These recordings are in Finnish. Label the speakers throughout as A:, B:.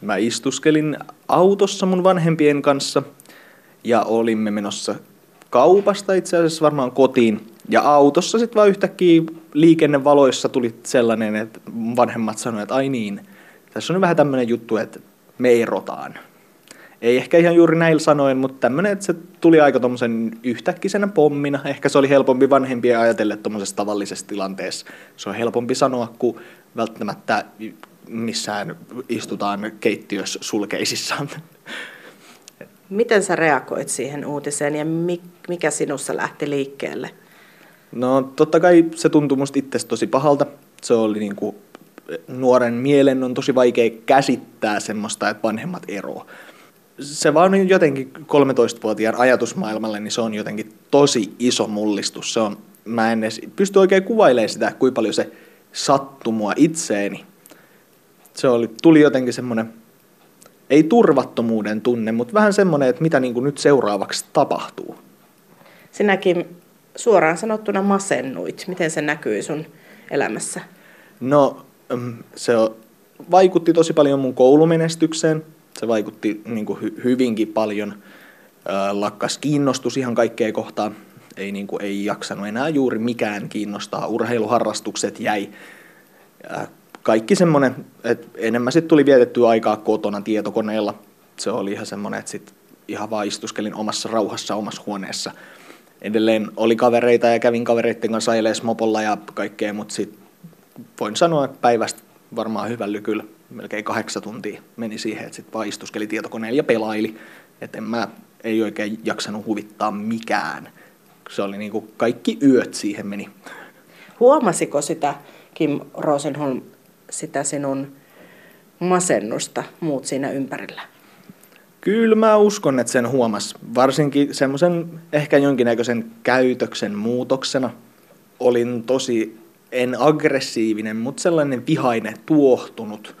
A: Mä istuskelin autossa mun vanhempien kanssa ja olimme menossa kaupasta itse asiassa varmaan kotiin. Ja autossa sitten vaan yhtäkkiä liikennevaloissa tuli sellainen, että vanhemmat sanoivat, että ai niin, tässä on vähän tämmöinen juttu, että me erotaan. Ei ehkä ihan juuri näillä sanoen, mutta tämmöinen, että se tuli aika tuommoisen yhtäkkisenä pommina. Ehkä se oli helpompi vanhempia ajatella tuommoisessa tavallisessa tilanteessa. Se on helpompi sanoa, kuin välttämättä missään istutaan keittiössä sulkeisissaan.
B: Miten sä reagoit siihen uutiseen ja mikä sinussa lähti liikkeelle?
A: No totta kai se tuntui musta itse tosi pahalta. Se oli niin kuin, nuoren mielen on tosi vaikea käsittää semmoista, että vanhemmat eroa. Se vaan jotenkin 13-vuotiaan ajatusmaailmalle, niin se on jotenkin tosi iso mullistus. Se on, mä en edes pysty oikein kuvailemaan sitä, kuinka paljon se sattui mua itseeni. Se oli, tuli jotenkin semmoinen, ei turvattomuuden tunne, mutta vähän semmoinen, että mitä niin kuin nyt seuraavaksi tapahtuu.
B: Sinäkin suoraan sanottuna masennuit. Miten se näkyy sun elämässä?
A: No, mm, se vaikutti tosi paljon mun koulumenestykseen. Se vaikutti niin kuin hy- hyvinkin paljon. Lakkas kiinnostus ihan kaikkea kohtaan. Ei, niin kuin, ei jaksanut enää juuri mikään kiinnostaa. Urheiluharrastukset jäi. Kaikki semmoinen, että enemmän sitten tuli vietettyä aikaa kotona tietokoneella. Se oli ihan semmoinen, että sit ihan vaan istuskelin omassa rauhassa omassa huoneessa – edelleen oli kavereita ja kävin kavereiden kanssa ajelemaan mopolla ja kaikkea, mutta sitten voin sanoa, että päivästä varmaan hyvän lykyllä melkein kahdeksan tuntia meni siihen, että sitten vaan istuskeli tietokoneella ja pelaili. Että en mä ei oikein jaksanut huvittaa mikään. Se oli niin kuin kaikki yöt siihen meni.
B: Huomasiko sitä Kim Rosenholm sitä sinun masennusta muut siinä ympärillä?
A: Kyllä mä uskon, että sen huomas. Varsinkin semmoisen ehkä jonkinnäköisen käytöksen muutoksena. Olin tosi, en aggressiivinen, mutta sellainen vihainen, tuohtunut.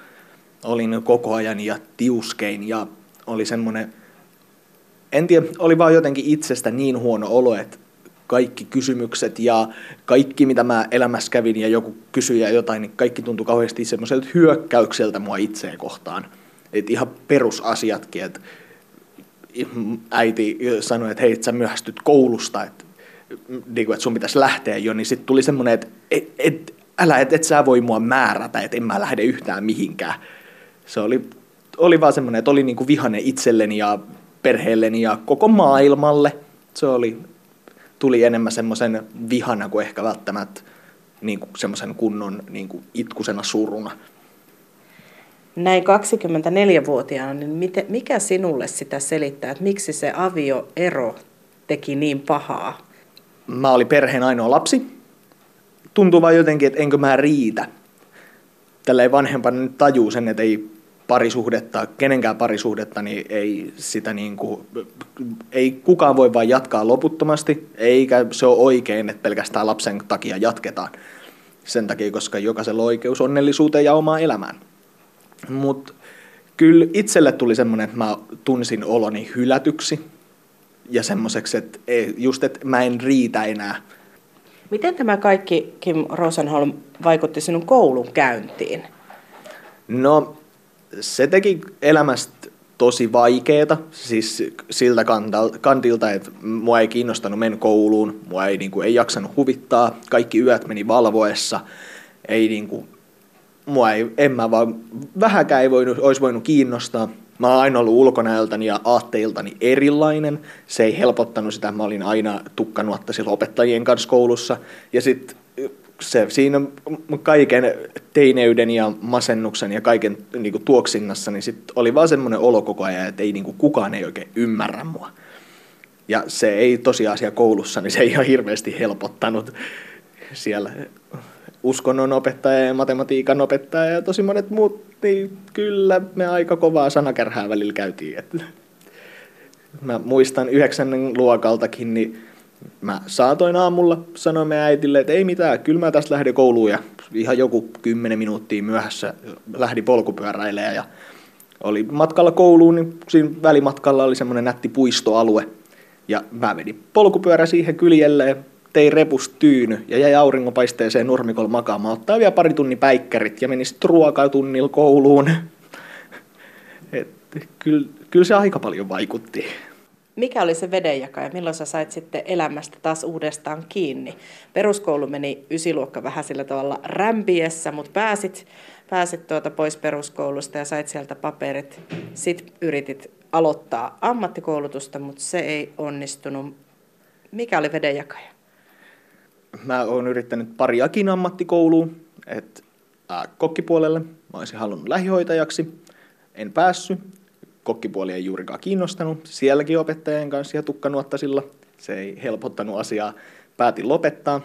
A: Olin koko ajan ja tiuskein ja oli semmoinen, en tiedä, oli vaan jotenkin itsestä niin huono olo, että kaikki kysymykset ja kaikki, mitä mä elämässä kävin ja joku kysyi ja jotain, niin kaikki tuntui kauheasti semmoiselta hyökkäykseltä mua itseä kohtaan. Et ihan perusasiatkin, että äiti sanoi, että hei, sä myöhästyt koulusta, että, niin kuin, että sun pitäisi lähteä jo, niin sitten tuli semmoinen, että et, et, älä, et, et sä voi mua määrätä, että en mä lähde yhtään mihinkään. Se oli, oli vaan semmoinen, että oli niin vihane itselleni ja perheelleni ja koko maailmalle. Se oli, tuli enemmän semmoisen vihana kuin ehkä välttämättä niin kuin semmoisen kunnon niin kuin itkusena suruna
B: näin 24-vuotiaana, niin miten, mikä sinulle sitä selittää, että miksi se avioero teki niin pahaa?
A: Mä olin perheen ainoa lapsi. Tuntuu vaan jotenkin, että enkö mä riitä. Tällä ei vanhempana nyt tajuu sen, että ei parisuhdetta, kenenkään parisuhdetta, niin ei sitä niin kuin, ei kukaan voi vain jatkaa loputtomasti, eikä se ole oikein, että pelkästään lapsen takia jatketaan. Sen takia, koska jokaisella on oikeus onnellisuuteen ja omaan elämään. Mutta kyllä itselle tuli semmoinen, että mä tunsin oloni hylätyksi ja semmoiseksi, että just, että mä en riitä enää.
B: Miten tämä kaikki, Kim Rosenholm, vaikutti sinun koulun käyntiin?
A: No, se teki elämästä tosi vaikeeta, siis siltä kantilta, että mua ei kiinnostanut mennä kouluun, mua ei, niin kuin, ei jaksanut huvittaa, kaikki yöt meni valvoessa, ei niin kuin, mua ei, en mä vaan, vähäkään ei voinut, olisi voinut kiinnostaa. Mä oon aina ollut ulkonäöltäni ja aatteiltani erilainen. Se ei helpottanut sitä, mä olin aina tukkanuottasilla opettajien kanssa koulussa. Ja sitten se siinä kaiken teineyden ja masennuksen ja kaiken niin kuin, tuoksinnassa, niin sit oli vaan semmoinen olo koko ajan, että ei, niin kuin, kukaan ei oikein ymmärrä mua. Ja se ei tosiasia koulussa, niin se ei ihan hirveästi helpottanut siellä uskonnon opettaja ja matematiikan opettaja ja tosi monet muut, niin kyllä me aika kovaa sanakärhää välillä käytiin. Että mä muistan yhdeksännen luokaltakin, niin mä saatoin aamulla, sanoin meidän äitille, että ei mitään, kyllä mä tästä lähden kouluun ja ihan joku kymmenen minuuttia myöhässä lähdin polkupyöräilemään ja oli matkalla kouluun, niin siinä välimatkalla oli semmoinen nätti puistoalue ja mä vedin polkupyörä siihen kyljelleen tein repus tyyny ja jäi auringonpaisteeseen nurmikolla makaamaan. Ottaa vielä pari tunnin päikkärit ja meni sitten kouluun. Et, kyllä, kyllä se aika paljon vaikutti.
B: Mikä oli se vedenjakaja? Milloin sä sait sitten elämästä taas uudestaan kiinni? Peruskoulu meni ysiluokka vähän sillä tavalla rämpiessä, mutta pääsit, pääsit tuota pois peruskoulusta ja sait sieltä paperit. Sitten yritit aloittaa ammattikoulutusta, mutta se ei onnistunut. Mikä oli vedenjakaja?
A: Mä oon yrittänyt pariakin ammattikoulua, että kokkipuolelle mä olisin halunnut lähihoitajaksi, en päässyt kokkipuoli ei juurikaan kiinnostanut. Sielläkin opettajien kanssa ja tukkanuottasilla. Se ei helpottanut asiaa. Päätin lopettaa.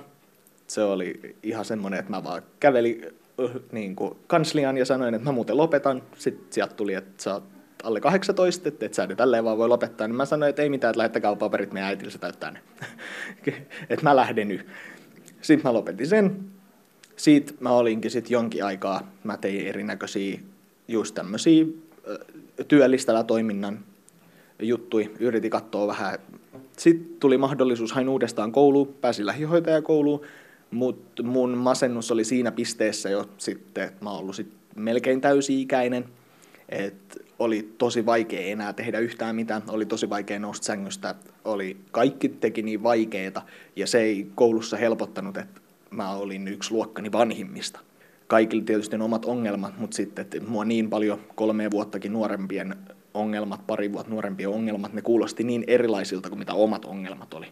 A: Se oli ihan semmoinen, että mä vaan kävelin niin kuin kansliaan ja sanoin, että mä muuten lopetan. Sitten sieltä tuli, että sä oot alle 18, että et sä nyt tälleen vaan voi lopettaa. Niin mä sanoin, että ei mitään, että lähettäkää paperit meidän äitille, se täyttää ne. että mä lähden nyt. Sitten mä lopetin sen. Siitä mä olinkin sitten jonkin aikaa, mä tein erinäköisiä just tämmöisiä työllistävä toiminnan juttui, yritin katsoa vähän. Sitten tuli mahdollisuus, hain uudestaan kouluun, pääsin lähihoitajakouluun, mutta mun masennus oli siinä pisteessä jo sitten, että mä oon ollut sit melkein täysi-ikäinen, että oli tosi vaikea enää tehdä yhtään mitään, oli tosi vaikea nousta sängystä, oli, kaikki teki niin vaikeeta ja se ei koulussa helpottanut, että mä olin yksi luokkani vanhimmista kaikilla tietysti on omat ongelmat, mutta sitten että mua niin paljon kolme vuottakin nuorempien ongelmat, pari vuotta nuorempien ongelmat, ne kuulosti niin erilaisilta kuin mitä omat ongelmat oli.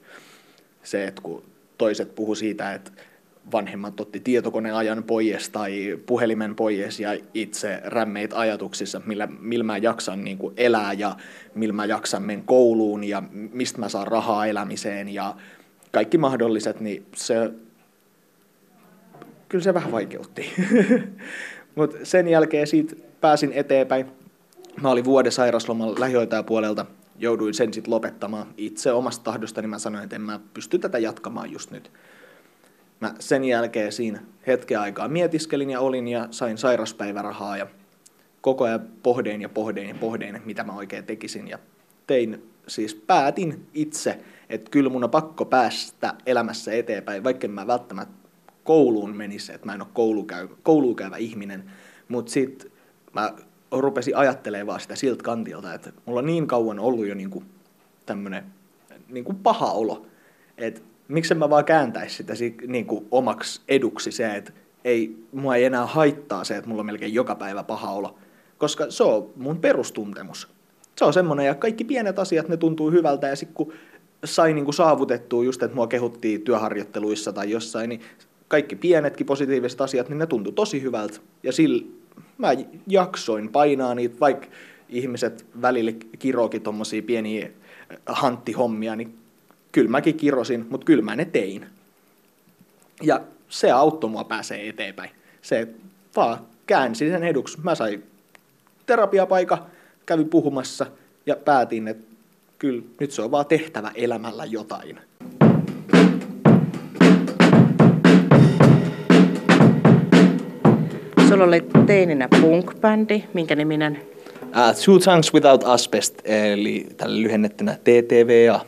A: Se, että kun toiset puhu siitä, että vanhemmat otti tietokoneajan pois tai puhelimen pois ja itse rämmeit ajatuksissa, millä, millä mä jaksan niin kuin elää ja millä mä jaksan mennä kouluun ja mistä mä saan rahaa elämiseen ja kaikki mahdolliset, niin se kyllä se vähän vaikeutti. Mutta sen jälkeen siitä pääsin eteenpäin. Mä olin vuoden sairaslomalla lähihoitajapuolelta, jouduin sen sitten lopettamaan. Itse omasta tahdostani mä sanoin, että en mä pysty tätä jatkamaan just nyt. Mä sen jälkeen siinä hetken aikaa mietiskelin ja olin ja sain sairaspäivärahaa ja koko ajan pohdein ja pohdein ja pohdein, mitä mä oikein tekisin. Ja tein, siis päätin itse, että kyllä mun on pakko päästä elämässä eteenpäin, vaikka mä välttämättä kouluun menisi, että mä en ole koulu käy, kouluun käyvä ihminen, mutta sitten mä rupesin ajattelemaan vaan sitä siltä kantilta, että mulla on niin kauan ollut jo niinku tämmöinen niinku paha olo, että miksi mä vaan kääntäisi sitä niinku omaksi eduksi se, että ei, mua ei enää haittaa se, että mulla on melkein joka päivä paha olo, koska se on mun perustuntemus. Se on semmoinen, ja kaikki pienet asiat, ne tuntuu hyvältä, ja sitten kun sai niinku saavutettua just, että mua kehuttiin työharjoitteluissa tai jossain, niin kaikki pienetkin positiiviset asiat, niin ne tuntui tosi hyvältä. Ja sillä mä jaksoin painaa niitä, vaikka ihmiset välillä kirokin tuommoisia pieniä hanttihommia, niin kyllä mäkin kirosin, mutta kyllä mä ne tein. Ja se auttoi mua pääsee eteenpäin. Se vaan käänsi sen eduksi. Mä sain terapiapaika, kävin puhumassa ja päätin, että kyllä nyt se on vaan tehtävä elämällä jotain.
B: Sulla oli teininä punk-bändi, minkä niminen?
A: Uh, Two Tongues Without Asbest, eli tällä lyhennettynä TTVA.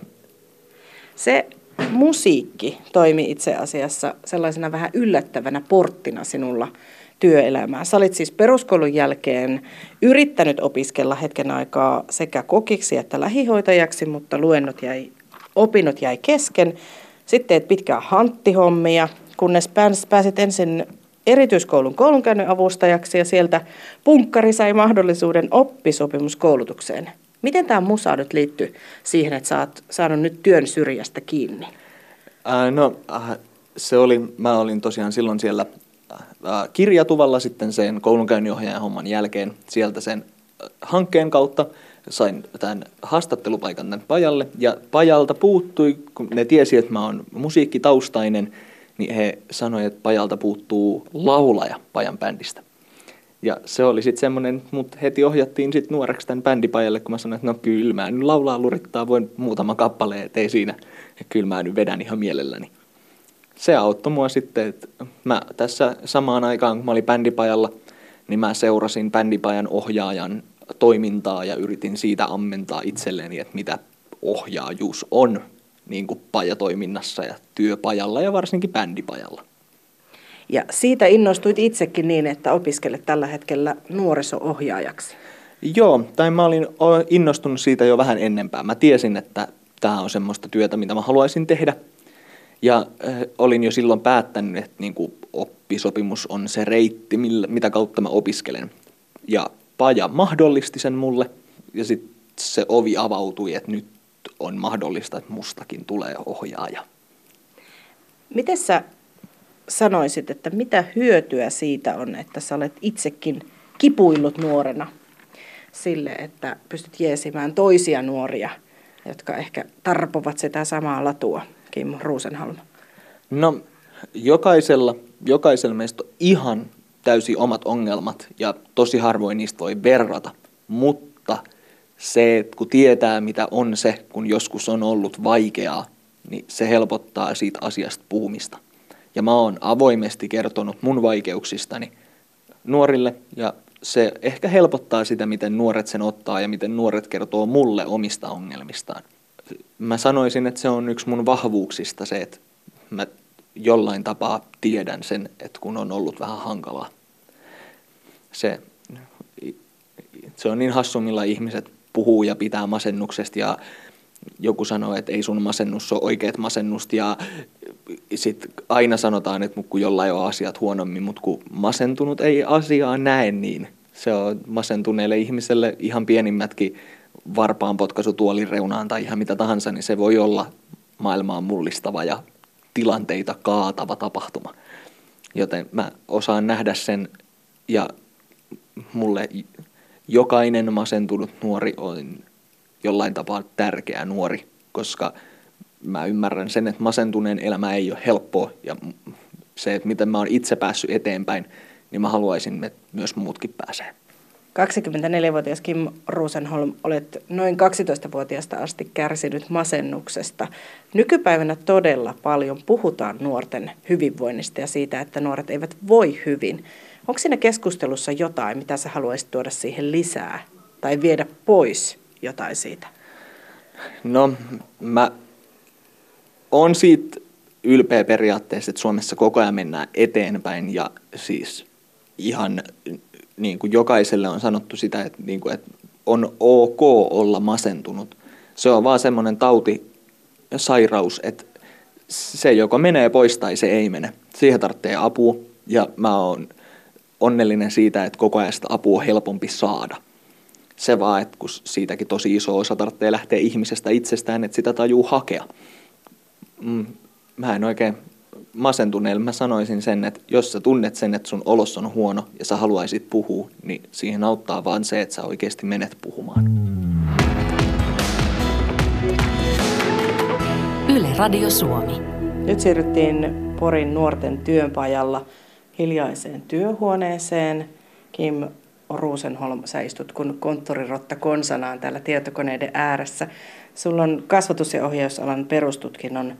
B: Se musiikki toimi itse asiassa sellaisena vähän yllättävänä porttina sinulla työelämään. Sä olit siis peruskoulun jälkeen yrittänyt opiskella hetken aikaa sekä kokiksi että lähihoitajaksi, mutta luennot jäi, opinnot jäi kesken. Sitten teet pitkää hanttihommia, kunnes pääsit ensin erityiskoulun koulunkäynnin avustajaksi ja sieltä punkkari sai mahdollisuuden oppisopimuskoulutukseen. Miten tämä musa nyt liittyy siihen, että sä oot saanut nyt työn syrjästä kiinni?
A: Äh, no äh, se oli, mä olin tosiaan silloin siellä äh, kirjatuvalla sitten sen koulunkäynninohjaajan homman jälkeen sieltä sen äh, hankkeen kautta sain tämän haastattelupaikan tämän pajalle ja pajalta puuttui, kun ne tiesi, että mä oon musiikkitaustainen, niin he sanoivat, että pajalta puuttuu laulaja pajan bändistä. Ja se oli sitten semmoinen, mutta heti ohjattiin sitten nuoreksi tämän bändipajalle, kun mä sanoin, että no kyllä mä nyt laulaa lurittaa, voin muutama kappale, että ei siinä, kyllä mä nyt vedän ihan mielelläni. Se auttoi mua sitten, että mä tässä samaan aikaan, kun mä olin bändipajalla, niin mä seurasin bändipajan ohjaajan toimintaa ja yritin siitä ammentaa itselleni, että mitä ohjaajuus on niin kuin pajatoiminnassa ja työpajalla ja varsinkin bändipajalla.
B: Ja siitä innostuit itsekin niin, että opiskelet tällä hetkellä nuoriso-ohjaajaksi.
A: Joo, tai mä olin innostunut siitä jo vähän ennempää. Mä tiesin, että tämä on semmoista työtä, mitä mä haluaisin tehdä. Ja äh, olin jo silloin päättänyt, että niin kuin oppisopimus on se reitti, millä, mitä kautta mä opiskelen. Ja Paja mahdollisti sen mulle, ja sitten se ovi avautui, että nyt on mahdollista, että mustakin tulee ohjaaja.
B: Miten sä sanoisit, että mitä hyötyä siitä on, että sä olet itsekin kipuillut nuorena sille, että pystyt jeesimään toisia nuoria, jotka ehkä tarpovat sitä samaa latua, Kimmo Ruusenhalm?
A: No, jokaisella, jokaisella meistä on ihan täysin omat ongelmat ja tosi harvoin niistä voi verrata, mutta se, kun tietää mitä on se, kun joskus on ollut vaikeaa, niin se helpottaa siitä asiasta puhumista. Ja mä oon avoimesti kertonut mun vaikeuksistani nuorille ja se ehkä helpottaa sitä, miten nuoret sen ottaa ja miten nuoret kertoo mulle omista ongelmistaan. Mä sanoisin, että se on yksi mun vahvuuksista se, että mä jollain tapaa tiedän sen, että kun on ollut vähän hankalaa. Se, se on niin hassu, millä ihmiset puhuu ja pitää masennuksesta ja joku sanoo, että ei sun masennus ole oikeat masennusta ja sitten aina sanotaan, että kun jollain on asiat huonommin, mutta kun masentunut ei asiaa näe niin. Se on masentuneelle ihmiselle ihan pienimmätkin varpaan potkaisu tuolin reunaan tai ihan mitä tahansa, niin se voi olla maailmaan mullistava ja tilanteita kaatava tapahtuma. Joten mä osaan nähdä sen ja mulle jokainen masentunut nuori on jollain tapaa tärkeä nuori, koska mä ymmärrän sen, että masentuneen elämä ei ole helppoa ja se, että miten mä oon itse päässyt eteenpäin, niin mä haluaisin, että myös muutkin pääsee.
B: 24-vuotias Kim Rosenholm, olet noin 12-vuotiaasta asti kärsinyt masennuksesta. Nykypäivänä todella paljon puhutaan nuorten hyvinvoinnista ja siitä, että nuoret eivät voi hyvin. Onko siinä keskustelussa jotain, mitä sä haluaisit tuoda siihen lisää tai viedä pois jotain siitä?
A: No, mä on siitä ylpeä periaatteessa, että Suomessa koko ajan mennään eteenpäin ja siis ihan niin kuin jokaiselle on sanottu sitä, että, niin kuin, että on ok olla masentunut. Se on vaan semmoinen tauti, sairaus, että se joko menee pois tai se ei mene. Siihen tarvitsee apua ja mä oon onnellinen siitä, että koko ajan sitä apua on helpompi saada. Se vaan, että kun siitäkin tosi iso osa tarvitsee lähteä ihmisestä itsestään, että sitä tajuu hakea. Mm, mä en oikein masentuneelle mä sanoisin sen, että jos sä tunnet sen, että sun olos on huono ja sä haluaisit puhua, niin siihen auttaa vaan se, että sä oikeasti menet puhumaan.
C: Yle Radio Suomi.
B: Nyt siirryttiin Porin nuorten työnpajalla hiljaiseen työhuoneeseen. Kim Ruusenholm, sä istut kun konttorirotta konsanaan täällä tietokoneiden ääressä. Sulla on kasvatus- ja ohjausalan perustutkinnon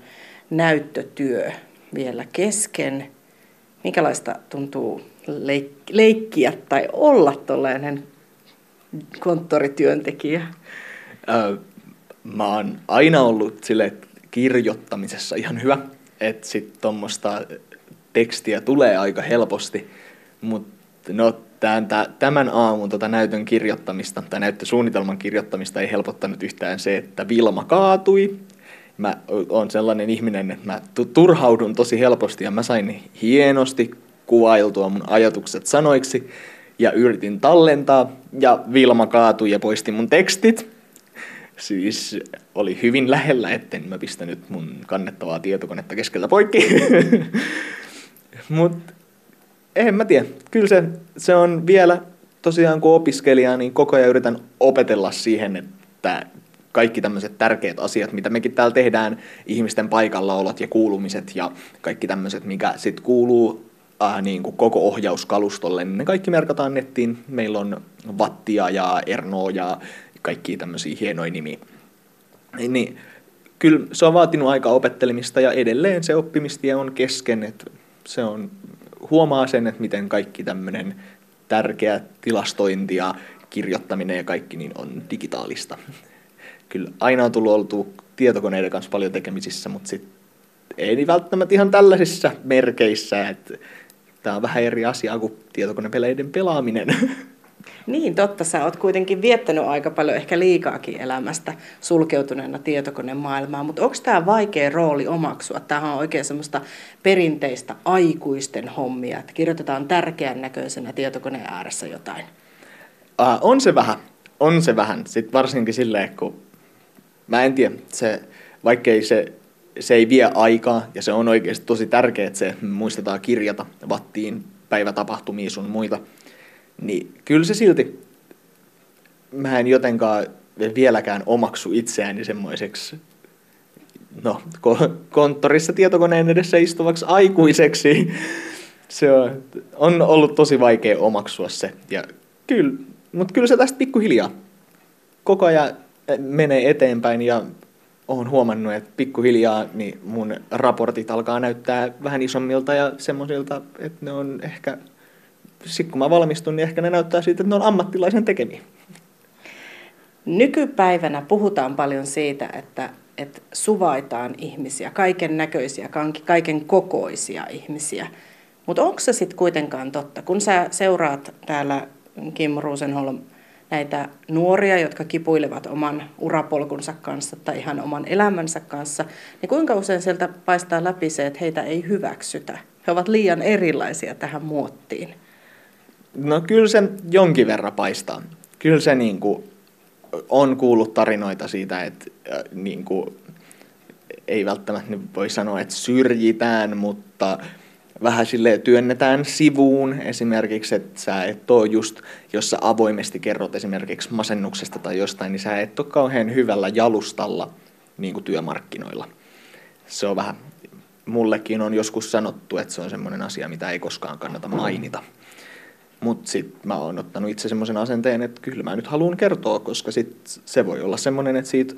B: näyttötyö vielä kesken. Minkälaista tuntuu leik- leikkiä tai olla tuollainen konttorityöntekijä?
A: Öö, mä oon aina ollut sille kirjoittamisessa ihan hyvä, että sitten tuommoista tekstiä tulee aika helposti, mutta no, tämän, aamun tota näytön kirjoittamista tai näyttösuunnitelman kirjoittamista ei helpottanut yhtään se, että Vilma kaatui mä oon sellainen ihminen, että mä turhaudun tosi helposti ja mä sain hienosti kuvailtua mun ajatukset sanoiksi ja yritin tallentaa ja Vilma kaatui ja poisti mun tekstit. Siis oli hyvin lähellä, etten mä pistänyt mun kannettavaa tietokonetta keskeltä poikki. Mut en mä tiedä. Kyllä se, se on vielä tosiaan kun opiskelija, niin koko ajan yritän opetella siihen, että kaikki tämmöiset tärkeät asiat, mitä mekin täällä tehdään, ihmisten paikallaolot ja kuulumiset ja kaikki tämmöiset, mikä sitten kuuluu äh, niin kuin koko ohjauskalustolle, niin ne kaikki merkataan nettiin. Meillä on Vattia ja Erno ja kaikki tämmöisiä hienoja nimiä. Niin, kyllä se on vaatinut aika opettelemista ja edelleen se oppimistie on kesken. Että se on, huomaa sen, että miten kaikki tämmöinen tärkeä tilastointi ja kirjoittaminen ja kaikki niin on digitaalista kyllä aina on tullut oltu tietokoneiden kanssa paljon tekemisissä, mutta sit ei niin välttämättä ihan tällaisissa merkeissä, että tämä on vähän eri asia kuin tietokonepeleiden pelaaminen.
B: Niin, totta. Sä oot kuitenkin viettänyt aika paljon ehkä liikaakin elämästä sulkeutuneena tietokonemaailmaan, mutta onko tämä vaikea rooli omaksua? Tämähän on oikein semmoista perinteistä aikuisten hommia, että kirjoitetaan tärkeän näköisenä tietokoneen ääressä jotain.
A: Uh, on se vähän. On se vähän. Sitten varsinkin silleen, kun mä en tiedä, se, vaikkei se, se ei vie aikaa ja se on oikeasti tosi tärkeää, että se muistetaan kirjata vattiin päivätapahtumia sun muita, niin kyllä se silti, mä en jotenkaan vieläkään omaksu itseäni semmoiseksi no, konttorissa tietokoneen edessä istuvaksi aikuiseksi. Se on, on ollut tosi vaikea omaksua se. Ja kyllä, mutta kyllä se tästä pikkuhiljaa koko ajan menee eteenpäin ja olen huomannut, että pikkuhiljaa niin mun raportit alkaa näyttää vähän isommilta ja semmoisilta, että ne on ehkä, sitten kun mä valmistun, niin ehkä ne näyttää siitä, että ne on ammattilaisen tekemiä.
B: Nykypäivänä puhutaan paljon siitä, että, että suvaitaan ihmisiä, kaiken näköisiä, kaiken kokoisia ihmisiä. Mutta onko se sitten kuitenkaan totta? Kun sä seuraat täällä Kim Rosenholm näitä nuoria, jotka kipuilevat oman urapolkunsa kanssa tai ihan oman elämänsä kanssa, niin kuinka usein sieltä paistaa läpi se, että heitä ei hyväksytä? He ovat liian erilaisia tähän muottiin.
A: No kyllä se jonkin verran paistaa. Kyllä se niin kuin on kuullut tarinoita siitä, että äh, niin kuin, ei välttämättä voi sanoa, että syrjitään, mutta vähän sille työnnetään sivuun esimerkiksi, että sä et ole just, jos sä avoimesti kerrot esimerkiksi masennuksesta tai jostain, niin sä et ole kauhean hyvällä jalustalla niin kuin työmarkkinoilla. Se on vähän, mullekin on joskus sanottu, että se on semmoinen asia, mitä ei koskaan kannata mainita. Mutta sitten mä oon ottanut itse semmoisen asenteen, että kyllä mä nyt haluan kertoa, koska sit se voi olla semmoinen, että siitä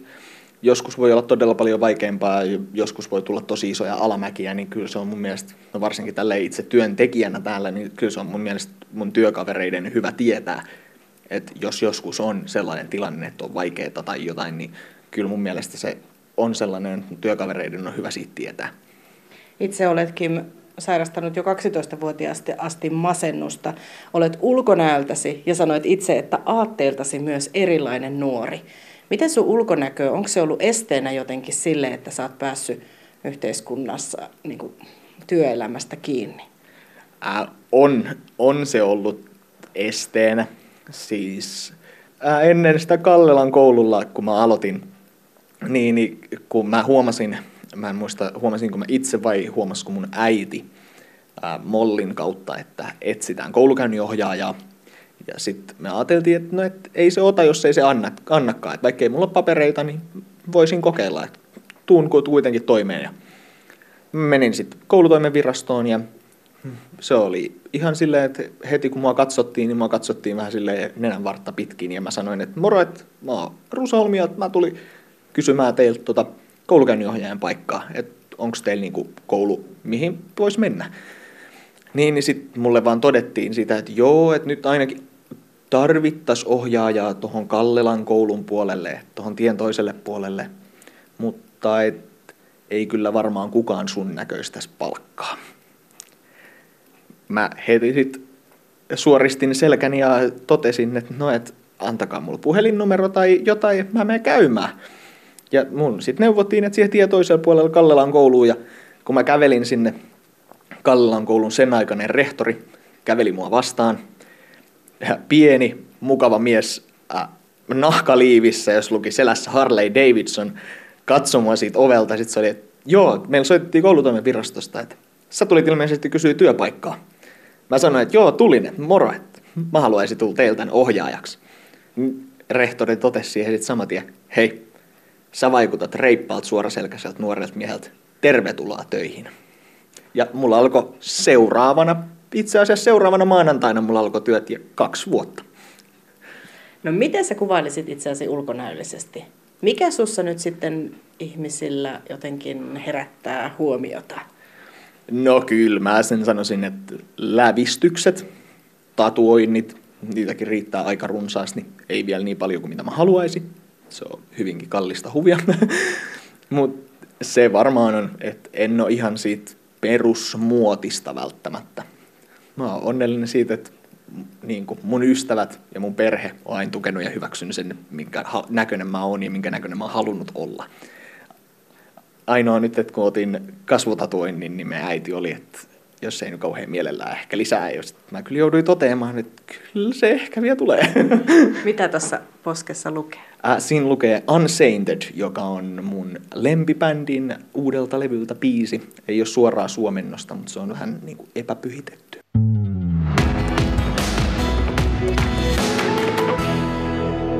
A: joskus voi olla todella paljon vaikeampaa joskus voi tulla tosi isoja alamäkiä, niin kyllä se on mun mielestä, no varsinkin tälle itse työntekijänä täällä, niin kyllä se on mun mielestä mun työkavereiden hyvä tietää, että jos joskus on sellainen tilanne, että on vaikeaa tai jotain, niin kyllä mun mielestä se on sellainen, työkavereiden on hyvä siitä tietää.
B: Itse oletkin sairastanut jo 12-vuotiaasti asti masennusta. Olet ulkonäöltäsi ja sanoit itse, että aatteeltasi myös erilainen nuori. Miten sun ulkonäkö, onko se ollut esteenä jotenkin sille, että sä oot päässyt yhteiskunnassa niin kuin, työelämästä kiinni?
A: Äh, on, on se ollut esteenä. Siis äh, ennen sitä Kallelan koululla, kun mä aloitin, niin, niin kun mä huomasin, mä en muista huomasinko mä itse vai huomasiko mun äiti äh, Mollin kautta, että etsitään koulukäynninohjaajaa, ja sitten me ajateltiin, että, no, et ei se ota, jos ei se anna, annakaan. Että vaikka ei mulla ole papereita, niin voisin kokeilla, että tuun kuitenkin toimeen. Ja menin sitten koulutoimen virastoon ja se oli ihan silleen, että heti kun mua katsottiin, niin mua katsottiin vähän silleen nenän vartta pitkin. Ja mä sanoin, että moro, että mä oon Rusa Holmi, että mä tulin kysymään teiltä tota koulukäynninohjaajan paikkaa, että onko teillä niinku koulu, mihin voisi mennä. Niin, niin sitten mulle vaan todettiin sitä, että joo, että nyt ainakin tarvittaisiin ohjaajaa tuohon Kallelan koulun puolelle, tuohon tien toiselle puolelle, mutta et, ei kyllä varmaan kukaan sun näköistä palkkaa. Mä heti sit suoristin selkäni ja totesin, että no et antakaa mulle puhelinnumero tai jotain, mä menen käymään. Ja mun sitten neuvottiin, että siihen tie toisella puolella Kallelan kouluun ja kun mä kävelin sinne Kallelan koulun sen aikainen rehtori käveli mua vastaan – pieni, mukava mies äh, nahkaliivissä, jos luki selässä Harley Davidson, katsomaan siitä ovelta. Sitten se oli, että joo, meillä soitettiin koulutoimen virastosta, että sä tulit ilmeisesti kysyä työpaikkaa. Mä sanoin, että joo, tulin, että moro, että mä haluaisin tulla teiltä ohjaajaksi. Rehtori totesi siihen sitten saman tien, hei, sä vaikutat reippaalta suoraselkäiseltä nuorelta mieheltä, tervetuloa töihin. Ja mulla alkoi seuraavana itse asiassa seuraavana maanantaina mulla alkoi työt ja kaksi vuotta.
B: No miten sä kuvailisit itseäsi ulkonäöllisesti? Mikä sussa nyt sitten ihmisillä jotenkin herättää huomiota?
A: No kyllä, mä sen sanoisin, että lävistykset, tatuoinnit, niitäkin riittää aika runsaasti. Ei vielä niin paljon kuin mitä mä haluaisin. Se on hyvinkin kallista huvia. Mutta se varmaan on, että en ole ihan siitä perusmuotista välttämättä mä oon onnellinen siitä, että niin kuin mun ystävät ja mun perhe on aina tukenut ja hyväksynyt sen, minkä näköinen mä oon ja minkä näköinen mä oon halunnut olla. Ainoa nyt, että kun otin kasvotatuoinnin, niin me äiti oli, että jos ei nyt kauhean mielellään ehkä lisää. Jos mä kyllä jouduin toteamaan, että kyllä se ehkä vielä tulee.
B: Mitä tässä poskessa lukee?
A: Äh, siinä lukee Unsainted, joka on mun lempibändin uudelta levyltä biisi. Ei ole suoraa suomennosta, mutta se on vähän niin kuin epäpyhitetty.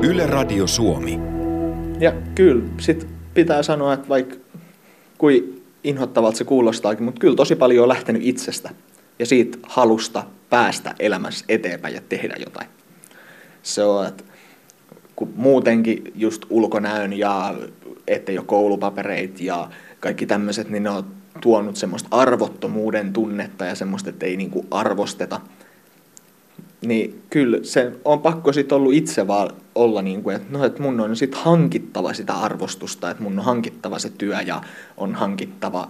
D: Yle Radio Suomi.
A: Ja kyllä, sit pitää sanoa, että vaikka kuin inhottavalta se kuulostaakin, mutta kyllä tosi paljon on lähtenyt itsestä ja siitä halusta päästä elämässä eteenpäin ja tehdä jotain. Se on, että kun muutenkin just ulkonäön ja ettei ole koulupapereita ja kaikki tämmöiset, niin ne on tuonut semmoista arvottomuuden tunnetta ja semmoista, että ei niinku arvosteta. Niin kyllä se on pakko sitten ollut itse vaan olla niin kuin, että, no, että mun on sitten hankittava sitä arvostusta, että mun on hankittava se työ ja on hankittava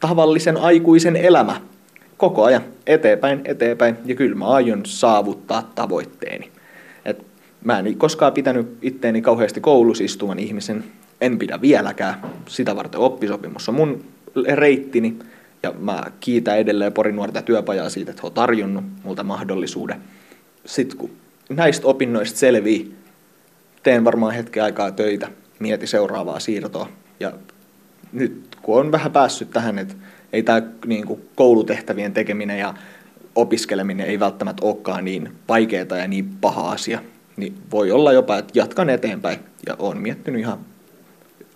A: tavallisen aikuisen elämä koko ajan eteenpäin, eteenpäin. Ja kyllä mä aion saavuttaa tavoitteeni. Et mä en koskaan pitänyt itteeni kauheasti koulussa istuvan ihmisen, en pidä vieläkään, sitä varten oppisopimus on mun reittini ja mä kiitän edelleen Porin nuorta työpajaa siitä, että he on tarjonnut multa mahdollisuuden. Sitten kun näistä opinnoista selvii, teen varmaan hetken aikaa töitä, mieti seuraavaa siirtoa. Ja nyt kun on vähän päässyt tähän, että ei tämä niin kuin koulutehtävien tekeminen ja opiskeleminen ei välttämättä olekaan niin vaikeaa ja niin paha asia, niin voi olla jopa, että jatkan eteenpäin. Ja olen miettinyt ihan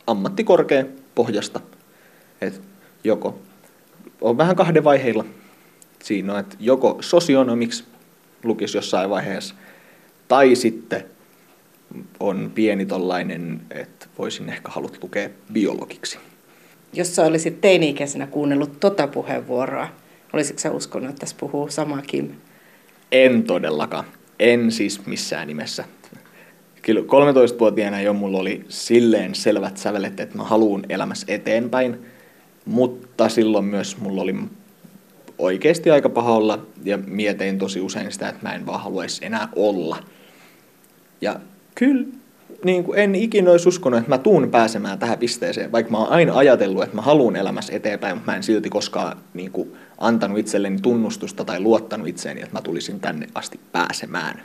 A: ammattikorkean pohjasta, että joko on vähän kahden vaiheilla siinä on, että joko sosionomiksi lukisi jossain vaiheessa, tai sitten on pieni tollainen, että voisin ehkä halut lukea biologiksi.
B: Jos sä olisit teini-ikäisenä kuunnellut tota puheenvuoroa, olisitko sä uskonut, että tässä puhuu sama Kim?
A: En todellakaan. En siis missään nimessä. Kyllä 13-vuotiaana jo mulla oli silleen selvät sävelet, että mä haluan elämässä eteenpäin, mutta silloin myös mulla oli oikeasti aika paha olla ja mietin tosi usein sitä, että mä en vaan haluaisi enää olla. Ja kyllä niin kuin en ikinä olisi uskonut, että mä tuun pääsemään tähän pisteeseen, vaikka mä oon aina ajatellut, että mä haluan elämässä eteenpäin, mutta mä en silti koskaan niin kuin, antanut itselleni tunnustusta tai luottanut itseeni, että mä tulisin tänne asti pääsemään.